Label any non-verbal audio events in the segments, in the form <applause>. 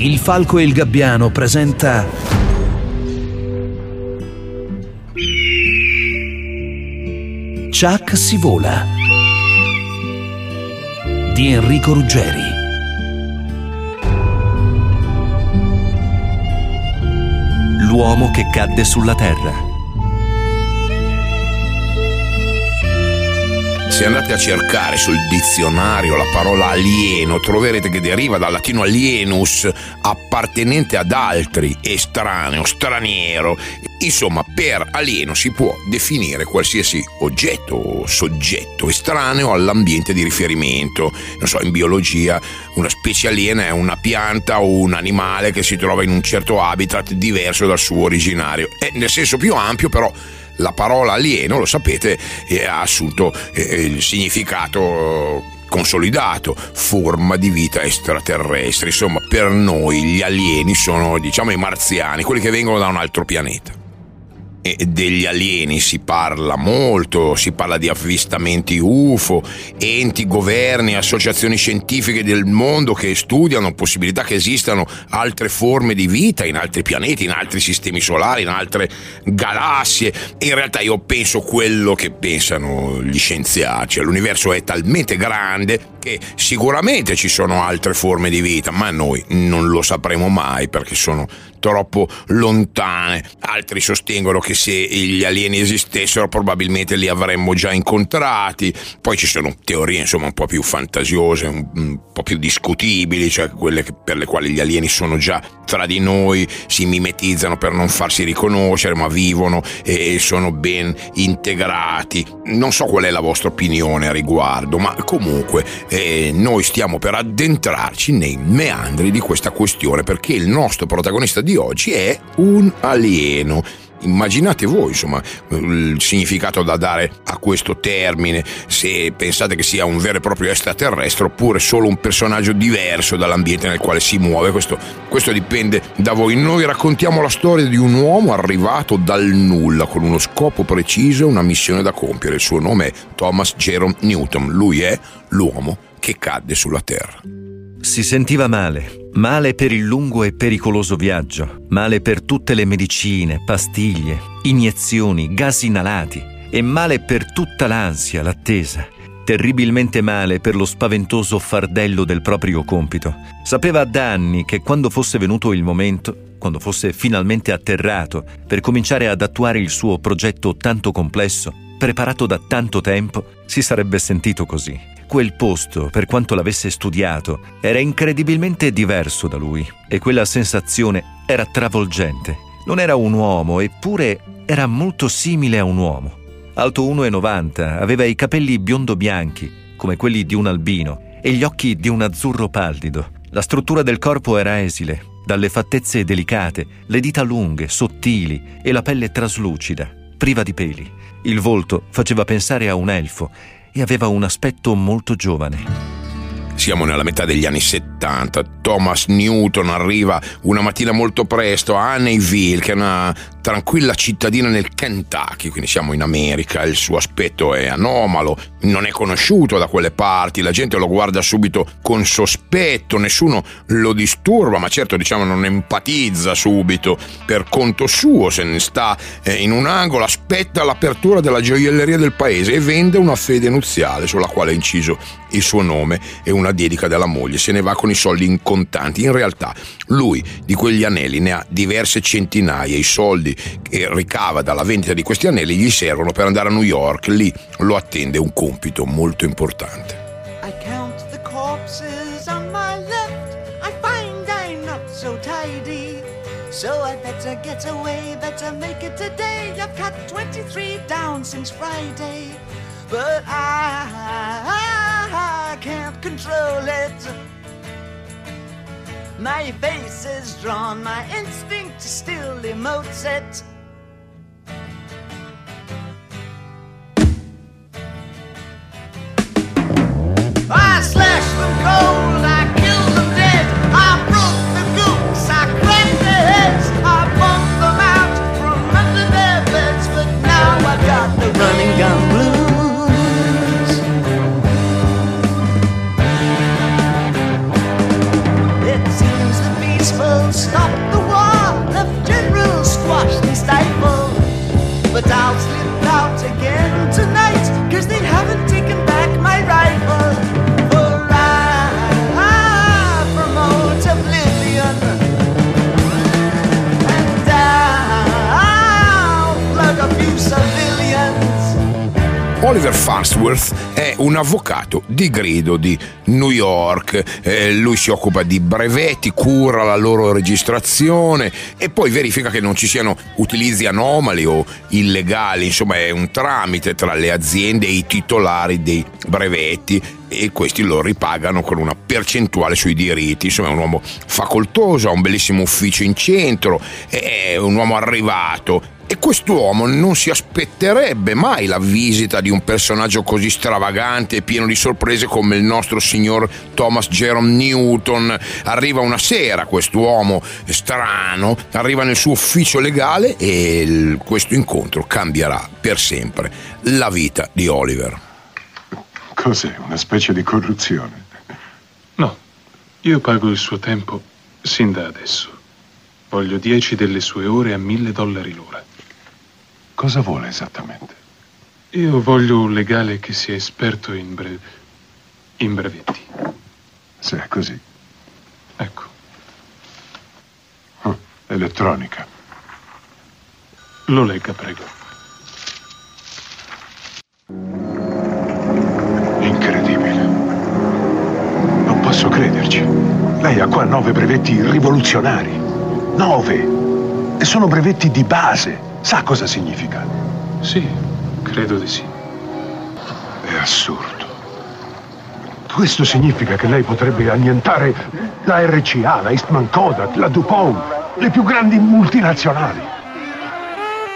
Il Falco e il Gabbiano presenta Chuck si vola di Enrico Ruggeri. L'uomo che cadde sulla terra. Se andate a cercare sul dizionario la parola alieno, troverete che deriva dal latino alienus, appartenente ad altri, estraneo, straniero. Insomma, per alieno si può definire qualsiasi oggetto o soggetto estraneo all'ambiente di riferimento. Non so, in biologia una specie aliena è una pianta o un animale che si trova in un certo habitat diverso dal suo originario. E nel senso più ampio, però, la parola alieno, lo sapete, ha assunto eh, il significato consolidato, forma di vita extraterrestre. Insomma, per noi gli alieni sono, diciamo, i marziani, quelli che vengono da un altro pianeta degli alieni si parla molto, si parla di avvistamenti UFO, enti, governi, associazioni scientifiche del mondo che studiano possibilità che esistano altre forme di vita in altri pianeti, in altri sistemi solari, in altre galassie. In realtà io penso quello che pensano gli scienziati, cioè l'universo è talmente grande che sicuramente ci sono altre forme di vita, ma noi non lo sapremo mai perché sono troppo lontane. Altri sostengono che se gli alieni esistessero probabilmente li avremmo già incontrati. Poi ci sono teorie insomma un po' più fantasiose, un, po' più discutibili, cioè quelle per le quali gli alieni sono già tra di noi, si mimetizzano per non farsi riconoscere, ma vivono e sono ben integrati. Non so qual è la vostra opinione a riguardo, ma comunque eh, noi stiamo per addentrarci nei meandri di questa questione perché il nostro protagonista di oggi è un alieno. Immaginate voi, insomma, il significato da dare a questo termine, se pensate che sia un vero e proprio extraterrestre oppure solo un personaggio diverso dall'ambiente nel quale si muove, questo, questo dipende da voi. Noi raccontiamo la storia di un uomo arrivato dal nulla con uno scopo preciso e una missione da compiere. Il suo nome è Thomas Jerome Newton, lui è l'uomo che cadde sulla Terra. Si sentiva male Male per il lungo e pericoloso viaggio, male per tutte le medicine, pastiglie, iniezioni, gas inalati e male per tutta l'ansia, l'attesa. Terribilmente male per lo spaventoso fardello del proprio compito. Sapeva da anni che quando fosse venuto il momento, quando fosse finalmente atterrato per cominciare ad attuare il suo progetto tanto complesso, preparato da tanto tempo, si sarebbe sentito così. Quel posto, per quanto l'avesse studiato, era incredibilmente diverso da lui e quella sensazione era travolgente. Non era un uomo, eppure era molto simile a un uomo. Alto 1,90, aveva i capelli biondo-bianchi, come quelli di un albino, e gli occhi di un azzurro pallido. La struttura del corpo era esile, dalle fattezze delicate, le dita lunghe, sottili e la pelle traslucida, priva di peli. Il volto faceva pensare a un elfo e aveva un aspetto molto giovane. Siamo nella metà degli anni 70. Thomas Newton arriva una mattina molto presto a Honeyville, che è una tranquilla cittadina nel Kentucky, quindi siamo in America. Il suo aspetto è anomalo, non è conosciuto da quelle parti, la gente lo guarda subito con sospetto, nessuno lo disturba, ma certo diciamo non empatizza subito. Per conto suo se ne sta eh, in un angolo, aspetta l'apertura della gioielleria del paese e vende una fede nuziale sulla quale ha inciso il suo nome e una dedica della moglie, se ne va con i soldi in contanti. In realtà lui di quegli anelli ne ha diverse centinaia, i soldi che ricava dalla vendita di questi anelli gli servono per andare a New York, lì lo attende un compito molto importante. I count the corpses on my left, I find I'm not so tidy. So I better get away, better make it today. I've cut 23 down since Friday. But I, I can't control it. My face is drawn, my instinct still emotes it. Oliver Farnsworth è un avvocato di grido di New York, eh, lui si occupa di brevetti, cura la loro registrazione e poi verifica che non ci siano utilizzi anomali o illegali, insomma è un tramite tra le aziende e i titolari dei brevetti e questi lo ripagano con una percentuale sui diritti. Insomma, è un uomo facoltoso, ha un bellissimo ufficio in centro, è un uomo arrivato. E quest'uomo non si aspetterebbe mai la visita di un personaggio così stravagante e pieno di sorprese come il nostro signor Thomas Jerome Newton. Arriva una sera quest'uomo strano, arriva nel suo ufficio legale e il- questo incontro cambierà per sempre la vita di Oliver. Cos'è? Una specie di corruzione? No, io pago il suo tempo sin da adesso. Voglio 10 delle sue ore a 1000 dollari l'ora. Cosa vuole esattamente? Io voglio un legale che sia esperto in, bre- in brevetti. Se è così. Ecco, Ah, elettronica. lo legga, prego. Incredibile. Non posso crederci. Lei ha qua nove brevetti rivoluzionari. Nove! E sono brevetti di base. Sa cosa significa? Sì, credo di sì. È assurdo. Questo significa che lei potrebbe annientare la RCA, la Eastman Kodak, la DuPont, le più grandi multinazionali.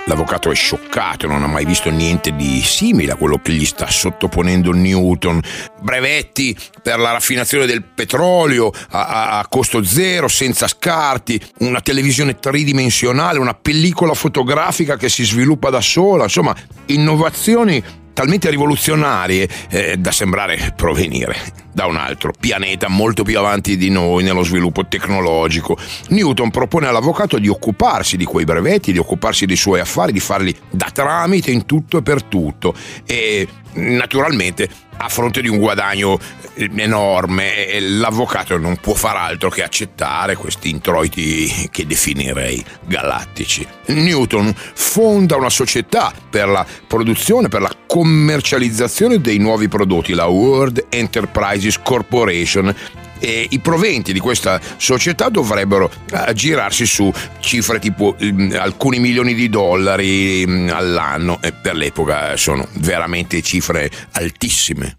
L'avvocato è scioccato, non ha mai visto niente di simile a quello che gli sta sottoponendo Newton. Brevetti per la raffinazione del petrolio a, a- costo zero, senza scarti, una televisione tridimensionale, una pellicola fotografica che si sviluppa da sola, insomma, innovazioni talmente rivoluzionarie eh, da sembrare provenire da un altro pianeta molto più avanti di noi nello sviluppo tecnologico. Newton propone all'avvocato di occuparsi di quei brevetti, di occuparsi dei suoi affari, di farli da tramite in tutto e per tutto e naturalmente a fronte di un guadagno enorme l'avvocato non può far altro che accettare questi introiti che definirei galattici. Newton fonda una società per la produzione, per la commercializzazione dei nuovi prodotti, la World Enterprises Corporation, e i proventi di questa società dovrebbero eh, girarsi su cifre tipo mm, alcuni milioni di dollari mm, all'anno e per l'epoca sono veramente cifre altissime.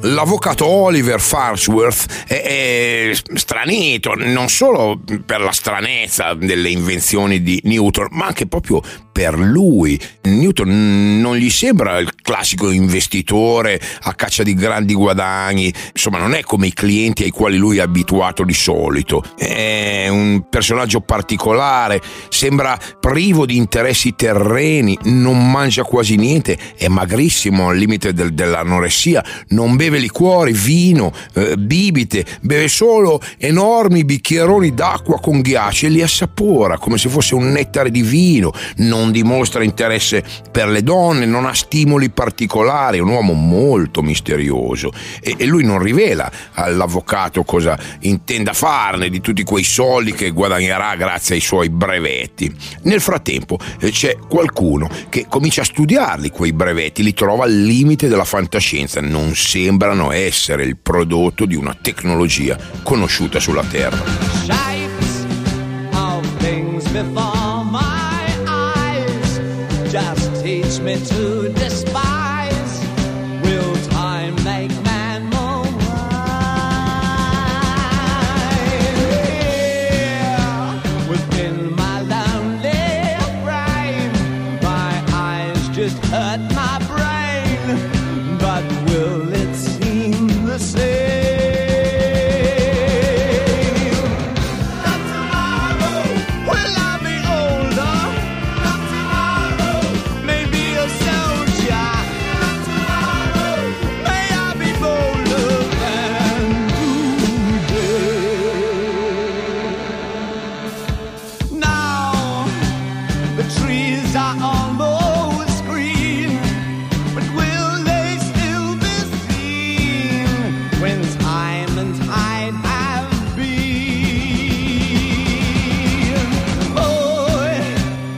L'avvocato Oliver Farnsworth è, è stranito non solo per la stranezza delle invenzioni di Newton, ma anche proprio per lui. Newton non gli sembra il classico investitore a caccia di grandi guadagni, insomma non è come i clienti ai quali lui è abituato di solito. È un personaggio particolare, sembra privo di interessi terreni, non mangia quasi niente, è magrissimo al limite del- dell'anoressia, non beve liquori, vino, eh, bibite, beve solo enormi bicchieroni d'acqua con ghiaccio e li assapora come se fosse un nettare di vino, non dimostra interesse per le donne, non ha stimoli particolari, è un uomo molto misterioso e, e lui non rivela all'avvocato cosa intenda farne di tutti quei soldi che guadagnerà grazie ai suoi brevetti. Nel frattempo eh, c'è qualcuno che comincia a studiarli quei brevetti, li trova al limite della fantascienza, non sembrano essere il prodotto di una tecnologia conosciuta sulla Terra. before me to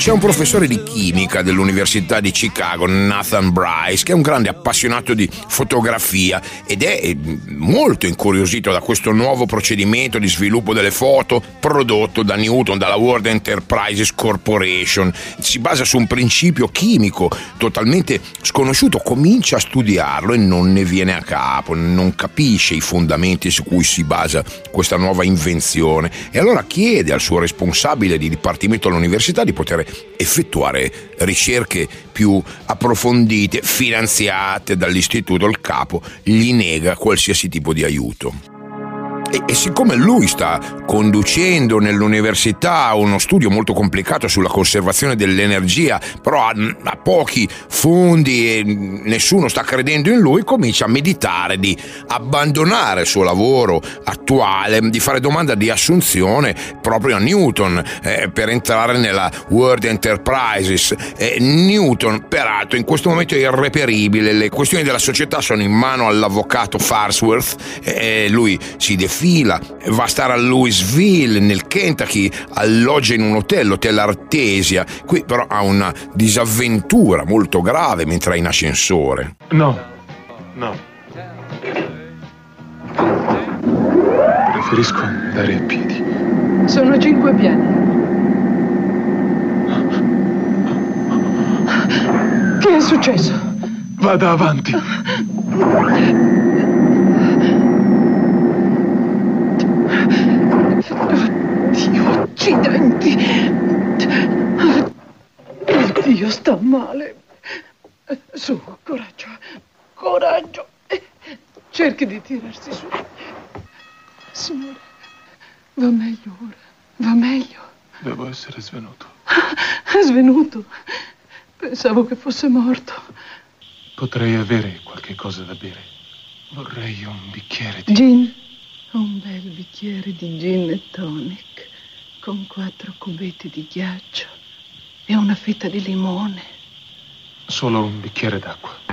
c'è un professore di chimica dell'Università di Chicago, Nathan Bryce, che è un grande appassionato di fotografia ed è eh, molto incuriosito da questo nuovo procedimento di sviluppo delle foto prodotto da Newton, dalla World Enterprises Corporation. Si basa su un principio chimico totalmente sconosciuto, comincia a studiarlo e non ne viene a capo, non capisce i fondamenti su cui si basa questa nuova invenzione e allora chiede al suo responsabile di dipartimento all'università di poter effettuare ricerche più approfondite, finanziate dall'istituto. Il capo gli nega qualsiasi tipo di aiuto. E, e, siccome lui sta conducendo nell'università uno studio molto complicato sulla conservazione dell'energia, però ha, ha, pochi fondi e nessuno sta credendo in lui, comincia a meditare di abbandonare il suo lavoro attuale, di fare domanda di assunzione proprio a Newton eh, per entrare nella World Enterprises. Eh, Newton, peraltro, in questo momento è irreperibile, le questioni della società sono in mano all'avvocato Farsworth, eh, lui si define fila, va a stare a Louisville, nel Kentucky, alloggia in un hotel, l'hotel Artesia. Qui però ha una disavventura molto grave mentre è in ascensore. No, no. Preferisco andare a piedi. Sono cinque piani. Che è successo? Vada avanti. Dio, accidenti! Dio sta male. Su, coraggio, coraggio. Cerchi di tirarsi su. Signore, va meglio ora, va meglio. Devo essere svenuto. Svenuto? Pensavo che fosse morto. Potrei avere qualche cosa da bere. Vorrei un bicchiere di... Gin? Un bel bicchiere di gin e tonic con quattro cubetti di ghiaccio e una fetta di limone. Solo un bicchiere d'acqua.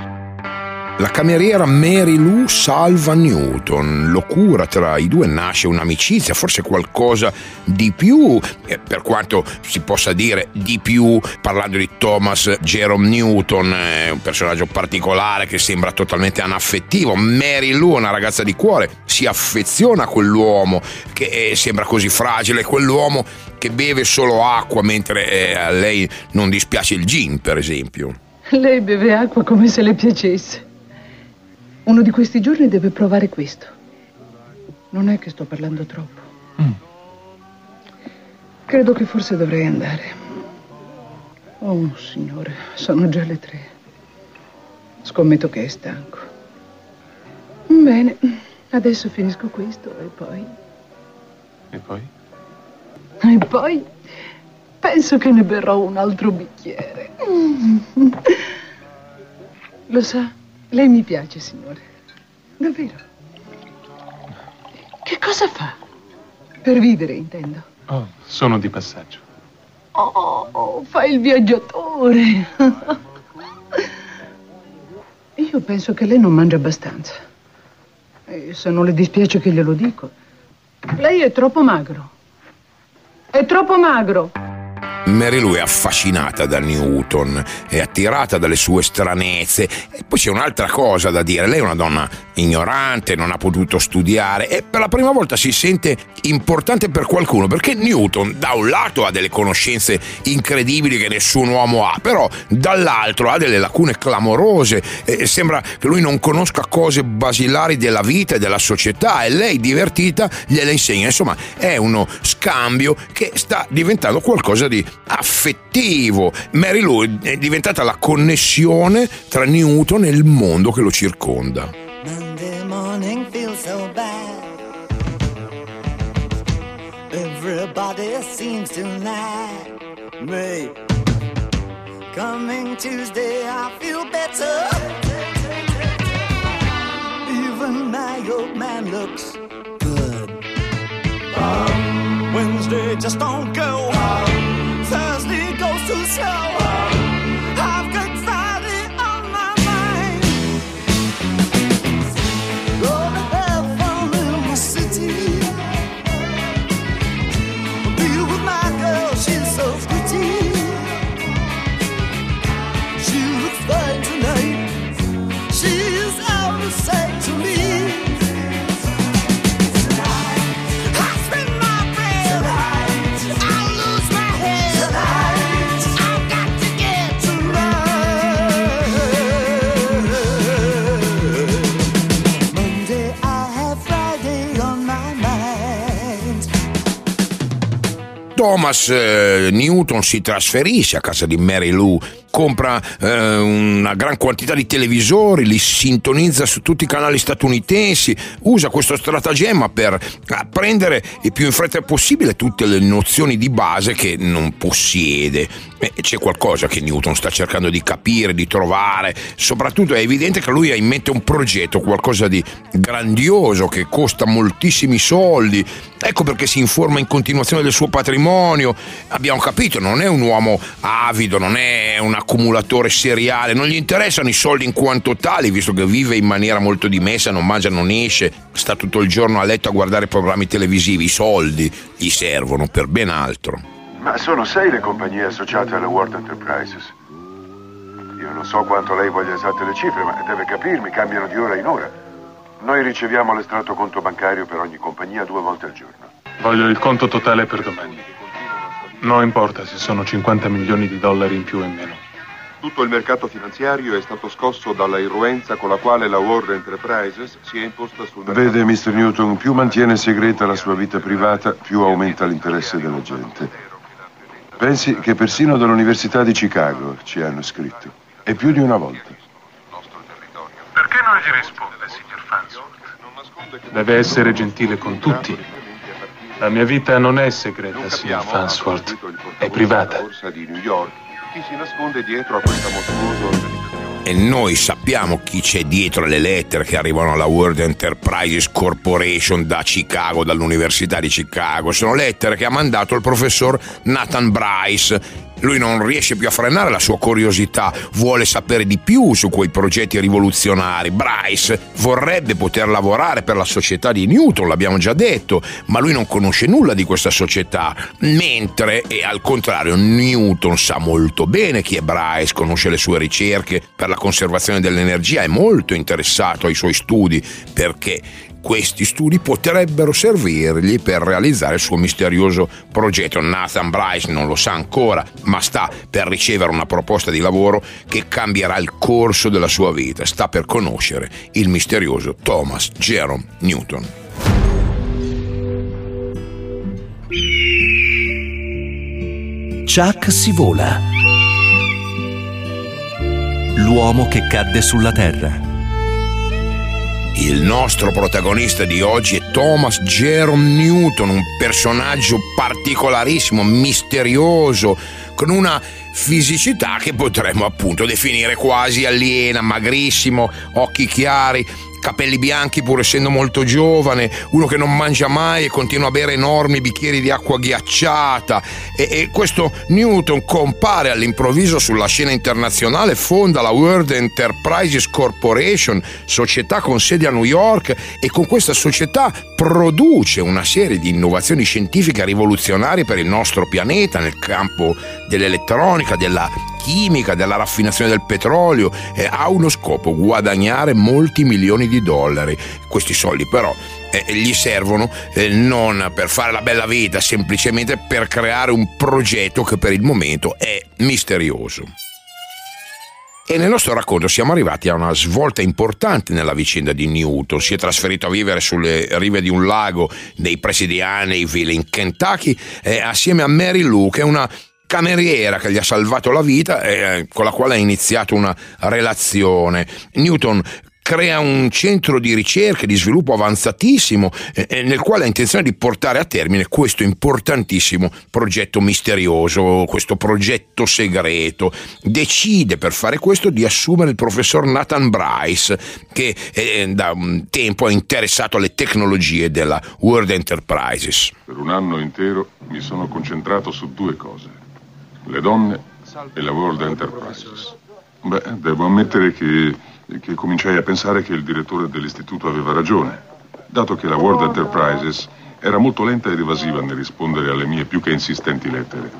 La cameriera Mary Lou salva Newton, lo cura, tra i due nasce un'amicizia, forse qualcosa di più, per quanto si possa dire di più parlando di Thomas Jerome Newton, un personaggio particolare che sembra totalmente anaffettivo. Mary Lou, una ragazza di cuore, si affeziona a quell'uomo che sembra così fragile, quell'uomo che beve solo acqua mentre eh, a lei non dispiace il gin, per esempio. Lei beve acqua come se le piacesse. Uno di questi giorni deve provare questo. Non è che sto parlando troppo. Mm. Credo che forse dovrei andare. Oh, signore, sono già le tre. Scommetto che è stanco. Bene, adesso finisco questo e poi... E poi? E poi penso che ne berrò un altro bicchiere. Lo sa? Lei mi piace, signore. Davvero. Che cosa fa? Per vivere, intendo. Oh, sono di passaggio. Oh, oh fa il viaggiatore. Io penso che lei non mangia abbastanza. E se non le dispiace che glielo dico. Lei è troppo magro. È troppo magro. Mary Lou è affascinata da Newton, è attirata dalle sue stranezze. E poi c'è un'altra cosa da dire: lei è una donna ignorante, non ha potuto studiare e per la prima volta si sente importante per qualcuno perché Newton, da un lato, ha delle conoscenze incredibili che nessun uomo ha, però dall'altro ha delle lacune clamorose. E sembra che lui non conosca cose basilari della vita e della società e lei, divertita, gliele insegna. Insomma, è uno scambio che sta diventando qualcosa di affettivo. Mary Lou è diventata la connessione tra Newton e il mondo che lo circonda. Monday morning feels so bad. Everybody seems to like me. Coming Tuesday, I feel better. Even my old man looks good. Um, Wednesday just don't go. so Thomas eh, Newton si trasferisce a casa di Mary Lou, compra eh, una gran quantità di televisori, li sintonizza su tutti i canali statunitensi, usa questo stratagemma per apprendere il più in fretta possibile tutte le nozioni di base che non possiede. E c'è qualcosa che Newton sta cercando di capire, di trovare, soprattutto è evidente che lui ha in mente un progetto, qualcosa di grandioso che costa moltissimi soldi. Ecco perché si informa in continuazione del suo patrimonio. Abbiamo capito, non è un uomo avido, non è un accumulatore seriale, non gli interessano i soldi in quanto tali, visto che vive in maniera molto dimessa, non mangia, non esce, sta tutto il giorno a letto a guardare programmi televisivi. I soldi gli servono per ben altro. Ma sono sei le compagnie associate alla World Enterprises. Io non so quanto lei voglia esatte le cifre, ma deve capirmi, cambiano di ora in ora. Noi riceviamo l'estratto conto bancario per ogni compagnia due volte al giorno. Voglio il conto totale per domani. Non importa se sono 50 milioni di dollari in più o in meno. Tutto il mercato finanziario è stato scosso dalla irruenza con la quale la World Enterprises si è imposta sul mercato. Vede, Mr. Newton, più mantiene segreta la sua vita privata, più aumenta l'interesse della gente. Pensi che persino dall'Università di Chicago ci hanno scritto. E più di una volta. Perché non gli risponde, signor Fansworth? Deve essere gentile con tutti. La mia vita non è segreta, signor Fansworth. È privata. Chi si nasconde dietro a questa mostruosa? E noi sappiamo chi c'è dietro le lettere che arrivano alla World Enterprises Corporation da Chicago, dall'Università di Chicago. Sono lettere che ha mandato il professor Nathan Bryce. Lui non riesce più a frenare la sua curiosità, vuole sapere di più su quei progetti rivoluzionari. Bryce vorrebbe poter lavorare per la società di Newton, l'abbiamo già detto, ma lui non conosce nulla di questa società. Mentre, e al contrario, Newton sa molto bene chi è Bryce, conosce le sue ricerche per la conservazione dell'energia, è molto interessato ai suoi studi perché questi studi potrebbero servirgli per realizzare il suo misterioso progetto. Nathan Bryce non lo sa ancora, ma sta per ricevere una proposta di lavoro che cambierà il corso della sua vita. Sta per conoscere il misterioso Thomas Jerome Newton. Chuck si vola. L'uomo che cadde sulla terra. Il nostro protagonista di oggi è Thomas Jerome Newton, un personaggio particolarissimo, misterioso, con una fisicità che potremmo appunto definire quasi aliena, magrissimo, occhi chiari, capelli bianchi pur essendo molto giovane, uno che non mangia mai e continua a bere enormi bicchieri di acqua ghiacciata. E, e questo Newton compare all'improvviso sulla scena internazionale, fonda la World Enterprises Corporation, società con sede a New York e con questa società produce una serie di innovazioni scientifiche rivoluzionarie per il nostro pianeta nel campo dell'elettronica, della chimica, della raffinazione del petrolio, eh, ha uno scopo, guadagnare molti milioni di dollari. Questi soldi però eh, gli servono eh, non per fare la bella vita, semplicemente per creare un progetto che per il momento è misterioso. E nel nostro racconto siamo arrivati a una svolta importante nella vicenda di Newton. Si è trasferito a vivere sulle rive di un lago nei pressi di Honeyville in Kentucky eh, assieme a Mary Lou, che è una cameriera che gli ha salvato la vita e eh, con la quale ha iniziato una relazione. Newton crea un centro di ricerca e di sviluppo avanzatissimo eh, eh, nel quale ha intenzione di portare a termine questo importantissimo progetto misterioso, questo progetto segreto. Decide per fare questo di assumere il professor Nathan Bryce che da un tempo è interessato alle tecnologie della World Enterprises. Per un anno intero mi sono concentrato su due cose. Le donne e la World Enterprises. Beh, devo ammettere che che cominciai a pensare che il direttore dell'istituto aveva ragione, dato che la World Enterprises era molto lenta ed evasiva nel rispondere alle mie più che insistenti lettere.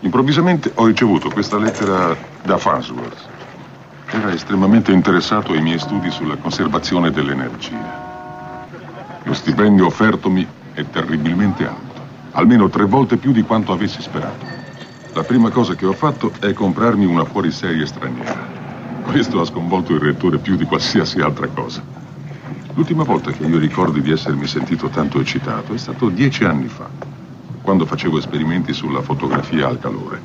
Improvvisamente ho ricevuto questa lettera da Farnsworth. Era estremamente interessato ai miei studi sulla conservazione dell'energia. Lo stipendio offertomi è terribilmente alto, almeno tre volte più di quanto avessi sperato. La prima cosa che ho fatto è comprarmi una fuoriserie straniera. Questo ha sconvolto il rettore più di qualsiasi altra cosa. L'ultima volta che io ricordi di essermi sentito tanto eccitato è stato dieci anni fa, quando facevo esperimenti sulla fotografia al calore.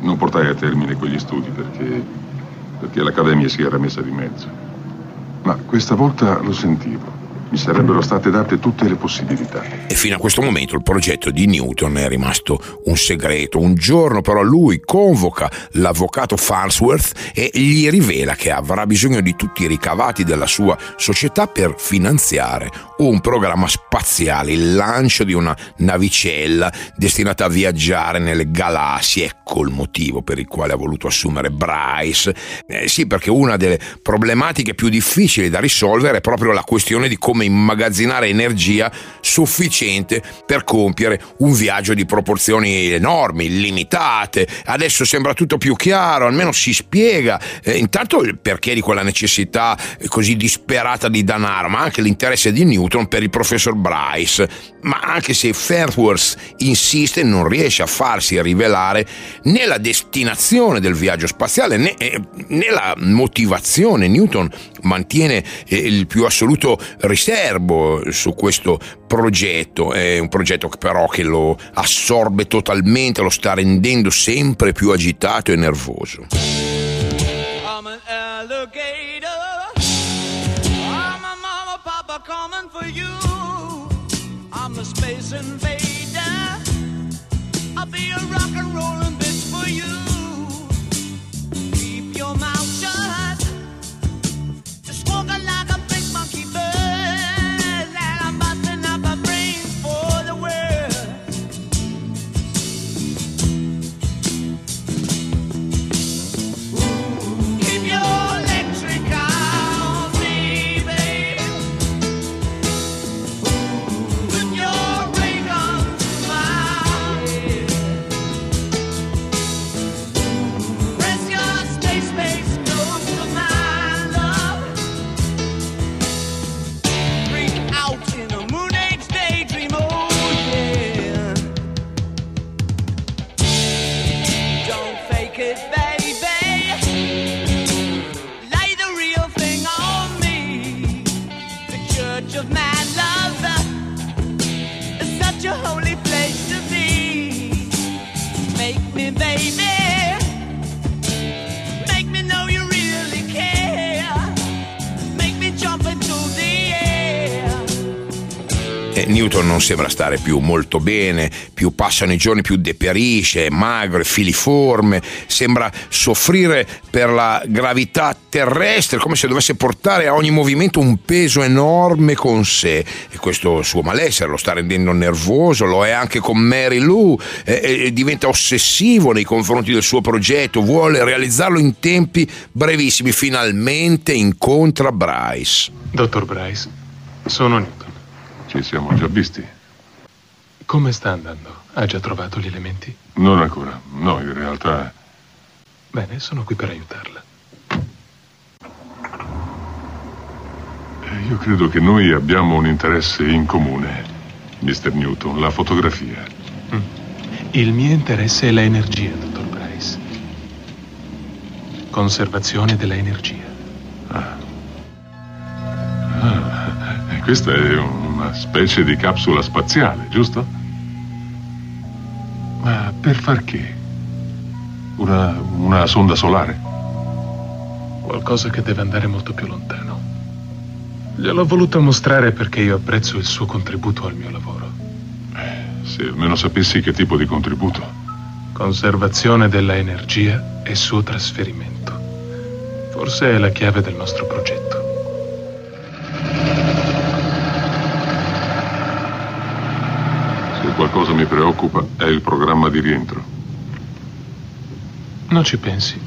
Non portai a termine quegli studi perché, perché l'Accademia si era messa di mezzo. Ma questa volta lo sentivo. Mi sarebbero state date tutte le possibilità. E fino a questo momento il progetto di Newton è rimasto un segreto. Un giorno però lui convoca l'avvocato Farnsworth e gli rivela che avrà bisogno di tutti i ricavati della sua società per finanziare un programma spaziale, il lancio di una navicella destinata a viaggiare nelle galassie. Ecco il motivo per il quale ha voluto assumere Bryce. Eh sì, perché una delle problematiche più difficili da risolvere è proprio la questione di come come immagazzinare energia sufficiente per compiere un viaggio di proporzioni enormi, limitate. Adesso sembra tutto più chiaro, almeno si spiega eh, intanto il perché di quella necessità così disperata di denaro, ma anche l'interesse di Newton per il professor Bryce. Ma anche se Farnsworth insiste, non riesce a farsi rivelare né la destinazione del viaggio spaziale né, eh, né la motivazione. Newton mantiene eh, il più assoluto riservo su questo progetto, è un progetto però che lo assorbe totalmente, lo sta rendendo sempre più agitato e nervoso. I'm an alligator. I'm a mama, papa coming for you. I'm a space invader. I'll be a rock and rollin' bitch for you. Keep your mouth shut. Just walking like a sembra stare più molto bene, più passano i giorni, più deperisce, è magro, è filiforme, sembra soffrire per la gravità terrestre, come se dovesse portare a ogni movimento un peso enorme con sé. E questo suo malessere lo sta rendendo nervoso, lo è anche con Mary Lou, eh, eh, diventa ossessivo nei confronti del suo progetto, vuole realizzarlo in tempi brevissimi, finalmente incontra Bryce. Dottor Bryce, sono Newton. Ci siamo già visti. Come sta andando? Ha già trovato gli elementi? Non ancora. No, in realtà Bene, sono qui per aiutarla. eh, io credo che noi abbiamo un interesse in comune, Mr. Newton, la fotografia. Il mio interesse è l'energia, dottor Bryce. Conservazione della energia. E questa è una specie di capsula spaziale, giusto? Per far che? Una, una sonda solare? Qualcosa che deve andare molto più lontano. Gliel'ho voluto mostrare perché io apprezzo il suo contributo al mio lavoro. Se almeno sapessi che tipo di contributo. Conservazione della energia e suo trasferimento. Forse è la chiave del nostro progetto. Se qualcosa mi preoccupa è il programma di rientro. Non ci pensi.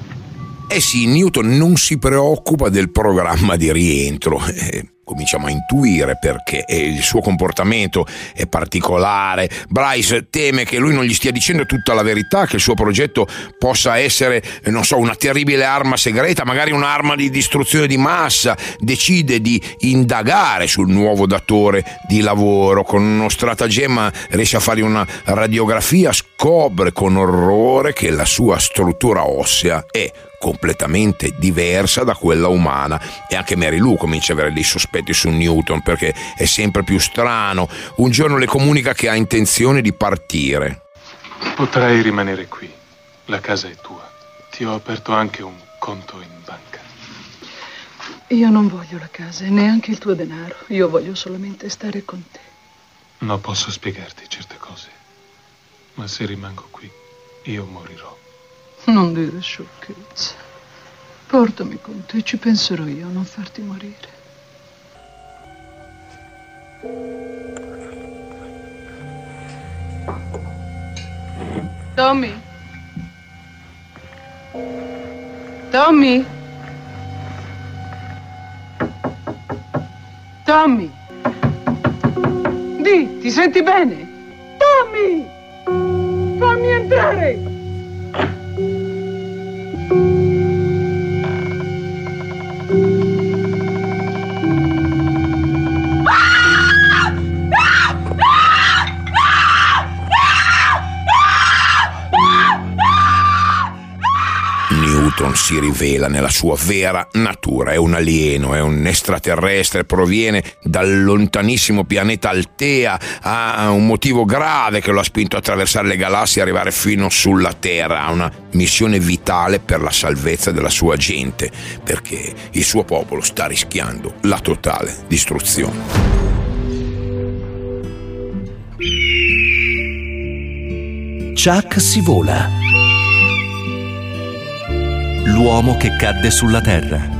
Eh sì, Newton non si preoccupa del programma di rientro. Eh, cominciamo a intuire perché il suo comportamento è particolare. Bryce teme che lui non gli stia dicendo tutta la verità, che il suo progetto possa essere, eh, non so, una terribile arma segreta, magari un'arma di distruzione di massa. Decide di indagare sul nuovo datore di lavoro. Con uno stratagemma riesce a fare una radiografia, scopre con orrore che la sua struttura ossea è completamente diversa da quella umana e anche Mary Lou comincia ad avere dei sospetti su Newton perché è sempre più strano. Un giorno le comunica che ha intenzione di partire. Potrai rimanere qui. La casa è tua. Ti ho aperto anche un conto in banca. Io non voglio la casa e neanche il tuo denaro. Io voglio solamente stare con te. Non posso spiegarti certe cose. Ma se rimango qui, io morirò. Non dire sciocchezze. Portami con te, ci penserò io a non farti morire. Tommy? Tommy? Tommy? Di, ti senti bene? Tommy! Fammi entrare! Si rivela nella sua vera natura, è un alieno, è un extraterrestre, proviene dal lontanissimo pianeta Altea, ha un motivo grave che lo ha spinto a attraversare le galassie e arrivare fino sulla Terra, ha una missione vitale per la salvezza della sua gente, perché il suo popolo sta rischiando la totale distruzione. Chuck si vola. L'uomo che cadde sulla terra.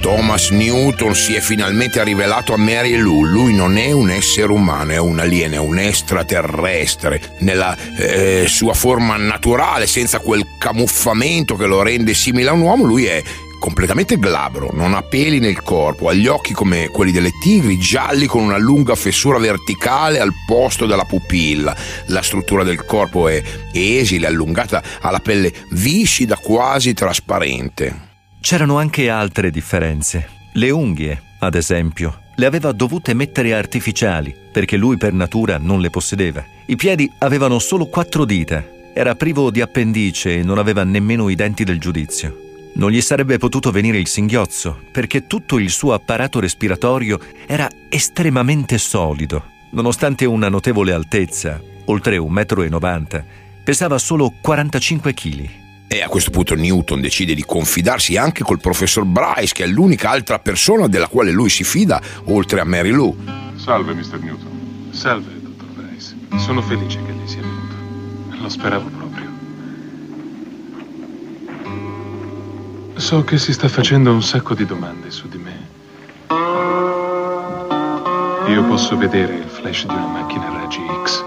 Thomas Newton si è finalmente rivelato a Mary Lou. Lui non è un essere umano, è un alieno, è un extraterrestre nella eh, sua forma naturale, senza quel camuffamento che lo rende simile a un uomo. Lui è completamente glabro, non ha peli nel corpo, ha gli occhi come quelli delle tigri, gialli con una lunga fessura verticale al posto della pupilla. La struttura del corpo è esile, allungata, ha la pelle viscida, quasi trasparente. C'erano anche altre differenze. Le unghie, ad esempio, le aveva dovute mettere artificiali, perché lui per natura non le possedeva. I piedi avevano solo quattro dita, era privo di appendice e non aveva nemmeno i denti del giudizio. Non gli sarebbe potuto venire il singhiozzo, perché tutto il suo apparato respiratorio era estremamente solido. Nonostante una notevole altezza, oltre 1,90 m, pesava solo 45 kg. E a questo punto Newton decide di confidarsi anche col professor Bryce, che è l'unica altra persona della quale lui si fida, oltre a Mary Lou. Salve, Mr. Newton. Salve, dottor Bryce. Sono felice che lei sia venuto. Lo speravo proprio. So che si sta facendo un sacco di domande su di me. Io posso vedere il flash di una macchina raggi X.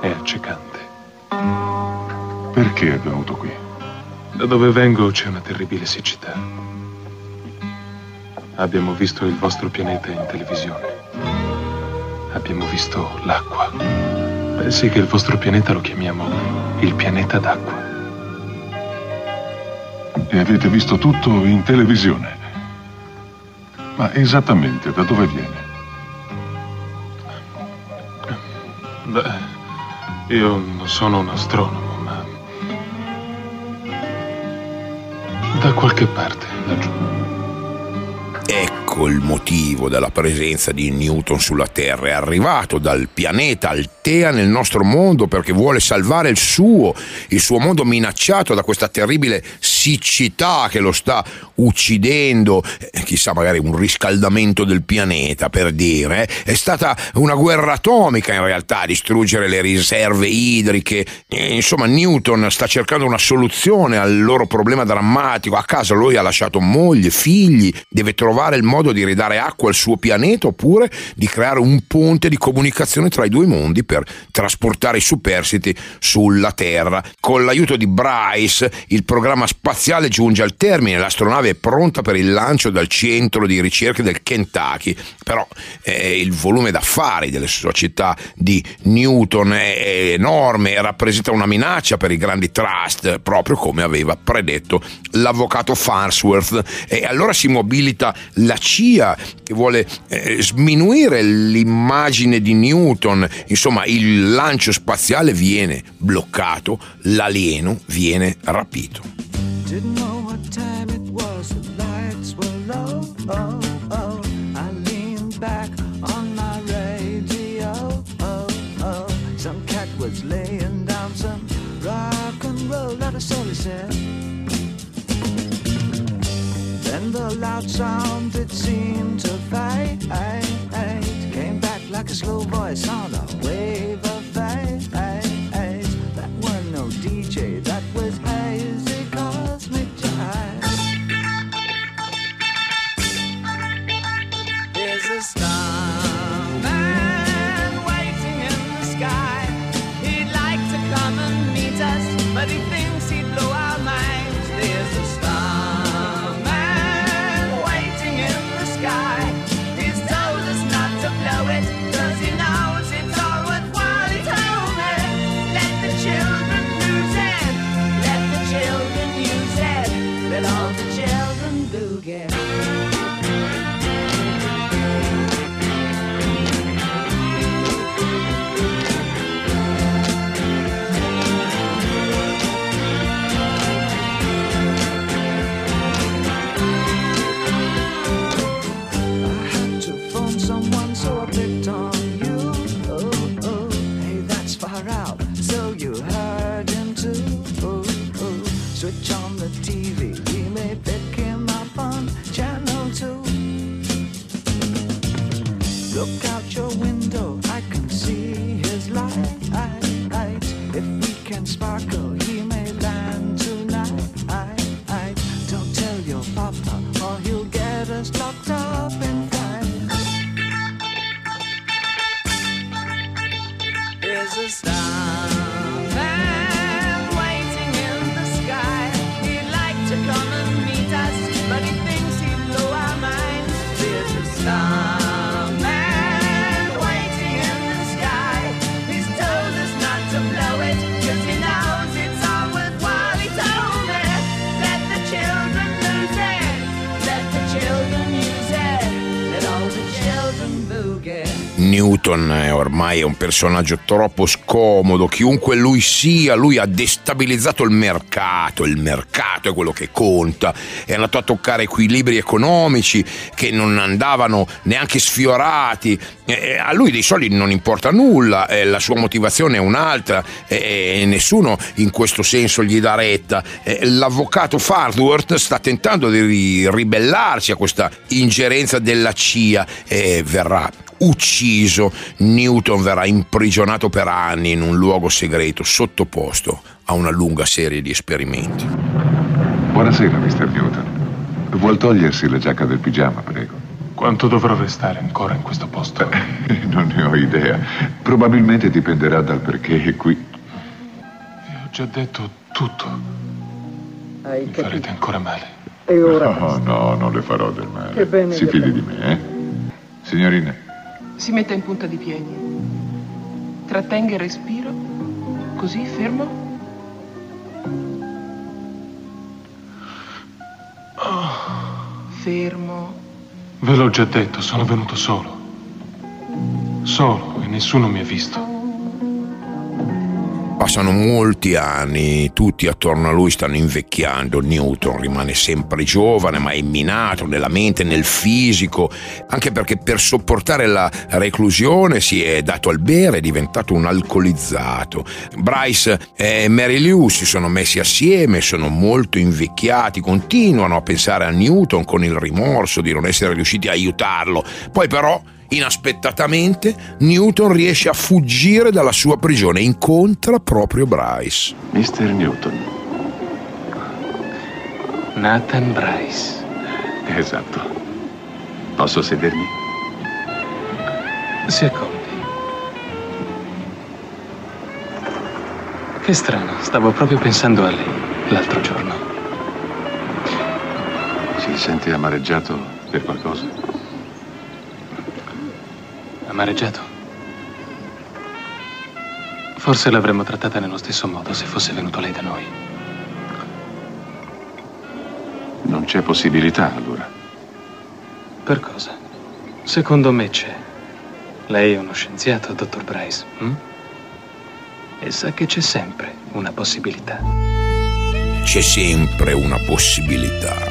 È accecante. Perché è venuto qui? Da dove vengo c'è una terribile siccità. Abbiamo visto il vostro pianeta in televisione. Abbiamo visto l'acqua. Pensi che il vostro pianeta lo chiamiamo il pianeta d'acqua. E avete visto tutto in televisione. Ma esattamente da dove viene? Beh, io non sono un astronomo, ma... Da qualche parte, laggiù. Ecco il motivo della presenza di Newton sulla Terra. È arrivato dal pianeta Altea nel nostro mondo perché vuole salvare il suo, il suo mondo minacciato da questa terribile siccità che lo sta uccidendo. Eh, chissà, magari un riscaldamento del pianeta, per dire. eh. È stata una guerra atomica in realtà a distruggere le riserve idriche. Eh, Insomma, Newton sta cercando una soluzione al loro problema drammatico. A casa lui ha lasciato moglie, figli, deve trovare il modo di ridare acqua al suo pianeta oppure di creare un ponte di comunicazione tra i due mondi per trasportare i superstiti sulla Terra. Con l'aiuto di Bryce, il programma spaziale spaziale giunge al termine, l'astronave è pronta per il lancio dal centro di ricerche del Kentucky, però eh, il volume d'affari delle società di Newton è enorme e rappresenta una minaccia per i grandi trust, proprio come aveva predetto l'avvocato Farnsworth. E allora si mobilita la CIA che vuole eh, sminuire l'immagine di Newton, insomma il lancio spaziale viene bloccato, l'alieno viene rapito. Didn't know what time it was, the lights were low. Oh, oh. I leaned back on my radio. Oh, oh. Some cat was laying down some rock and roll, is all he said. Then the loud sound it seemed to fade came back like a slow voice on a wave of fate. È ormai un personaggio troppo scomodo, chiunque lui sia, lui ha destabilizzato il mercato, il mercato è quello che conta, è andato a toccare equilibri economici che non andavano neanche sfiorati, Eh, a lui dei soldi non importa nulla, eh, la sua motivazione è un'altra eh, e nessuno in questo senso gli dà retta. Eh, L'avvocato Farnsworth sta tentando di ri- ribellarsi a questa ingerenza della CIA e verrà ucciso. Newton verrà imprigionato per anni in un luogo segreto, sottoposto a una lunga serie di esperimenti. Buonasera, Mr. Newton. Vuol togliersi la giacca del pigiama, prego? Quanto dovrò restare ancora in questo posto? <laughs> non ne ho idea. Probabilmente dipenderà dal perché è qui. Vi ho già detto tutto. Hai Mi capito? farete ancora male. E ora No, no, non le farò del male. Che bene Si fidi fa. di me, eh? Signorina, si metta in punta di piedi. Trattenga il respiro. Così, fermo. Fermo. Ve l'ho già detto, sono venuto solo. Solo e nessuno mi ha visto. Passano molti anni, tutti attorno a lui stanno invecchiando, Newton rimane sempre giovane ma è minato nella mente, nel fisico, anche perché per sopportare la reclusione si è dato al bere, è diventato un alcolizzato. Bryce e Mary Lou si sono messi assieme, sono molto invecchiati, continuano a pensare a Newton con il rimorso di non essere riusciti a aiutarlo. Poi però Inaspettatamente, Newton riesce a fuggire dalla sua prigione e incontra proprio Bryce. Mr. Newton. Nathan Bryce. Esatto. Posso sedermi? Si accomodi. Che strano, stavo proprio pensando a lei l'altro giorno. senti amareggiato per qualcosa? Amareggiato? Forse l'avremmo trattata nello stesso modo se fosse venuto lei da noi. Non c'è possibilità, allora. Per cosa? Secondo me c'è. Lei è uno scienziato, dottor Bryce. hm? E sa che c'è sempre una possibilità. C'è sempre una possibilità.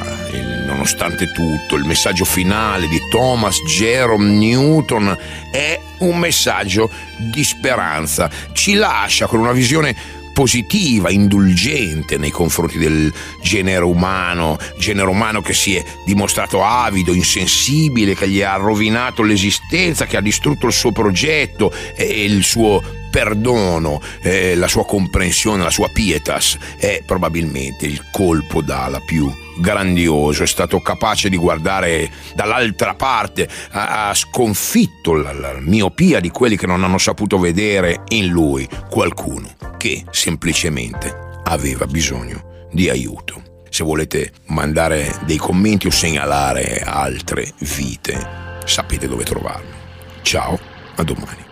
Nonostante tutto, il messaggio finale di Thomas Jerome Newton è un messaggio di speranza. Ci lascia con una visione positiva, indulgente nei confronti del genere umano, genere umano che si è dimostrato avido, insensibile, che gli ha rovinato l'esistenza, che ha distrutto il suo progetto e il suo perdono, eh, la sua comprensione, la sua pietas è probabilmente il colpo d'ala più grandioso, è stato capace di guardare dall'altra parte, ha, ha sconfitto la, la miopia di quelli che non hanno saputo vedere in lui qualcuno che semplicemente aveva bisogno di aiuto. Se volete mandare dei commenti o segnalare altre vite, sapete dove trovarmi. Ciao, a domani.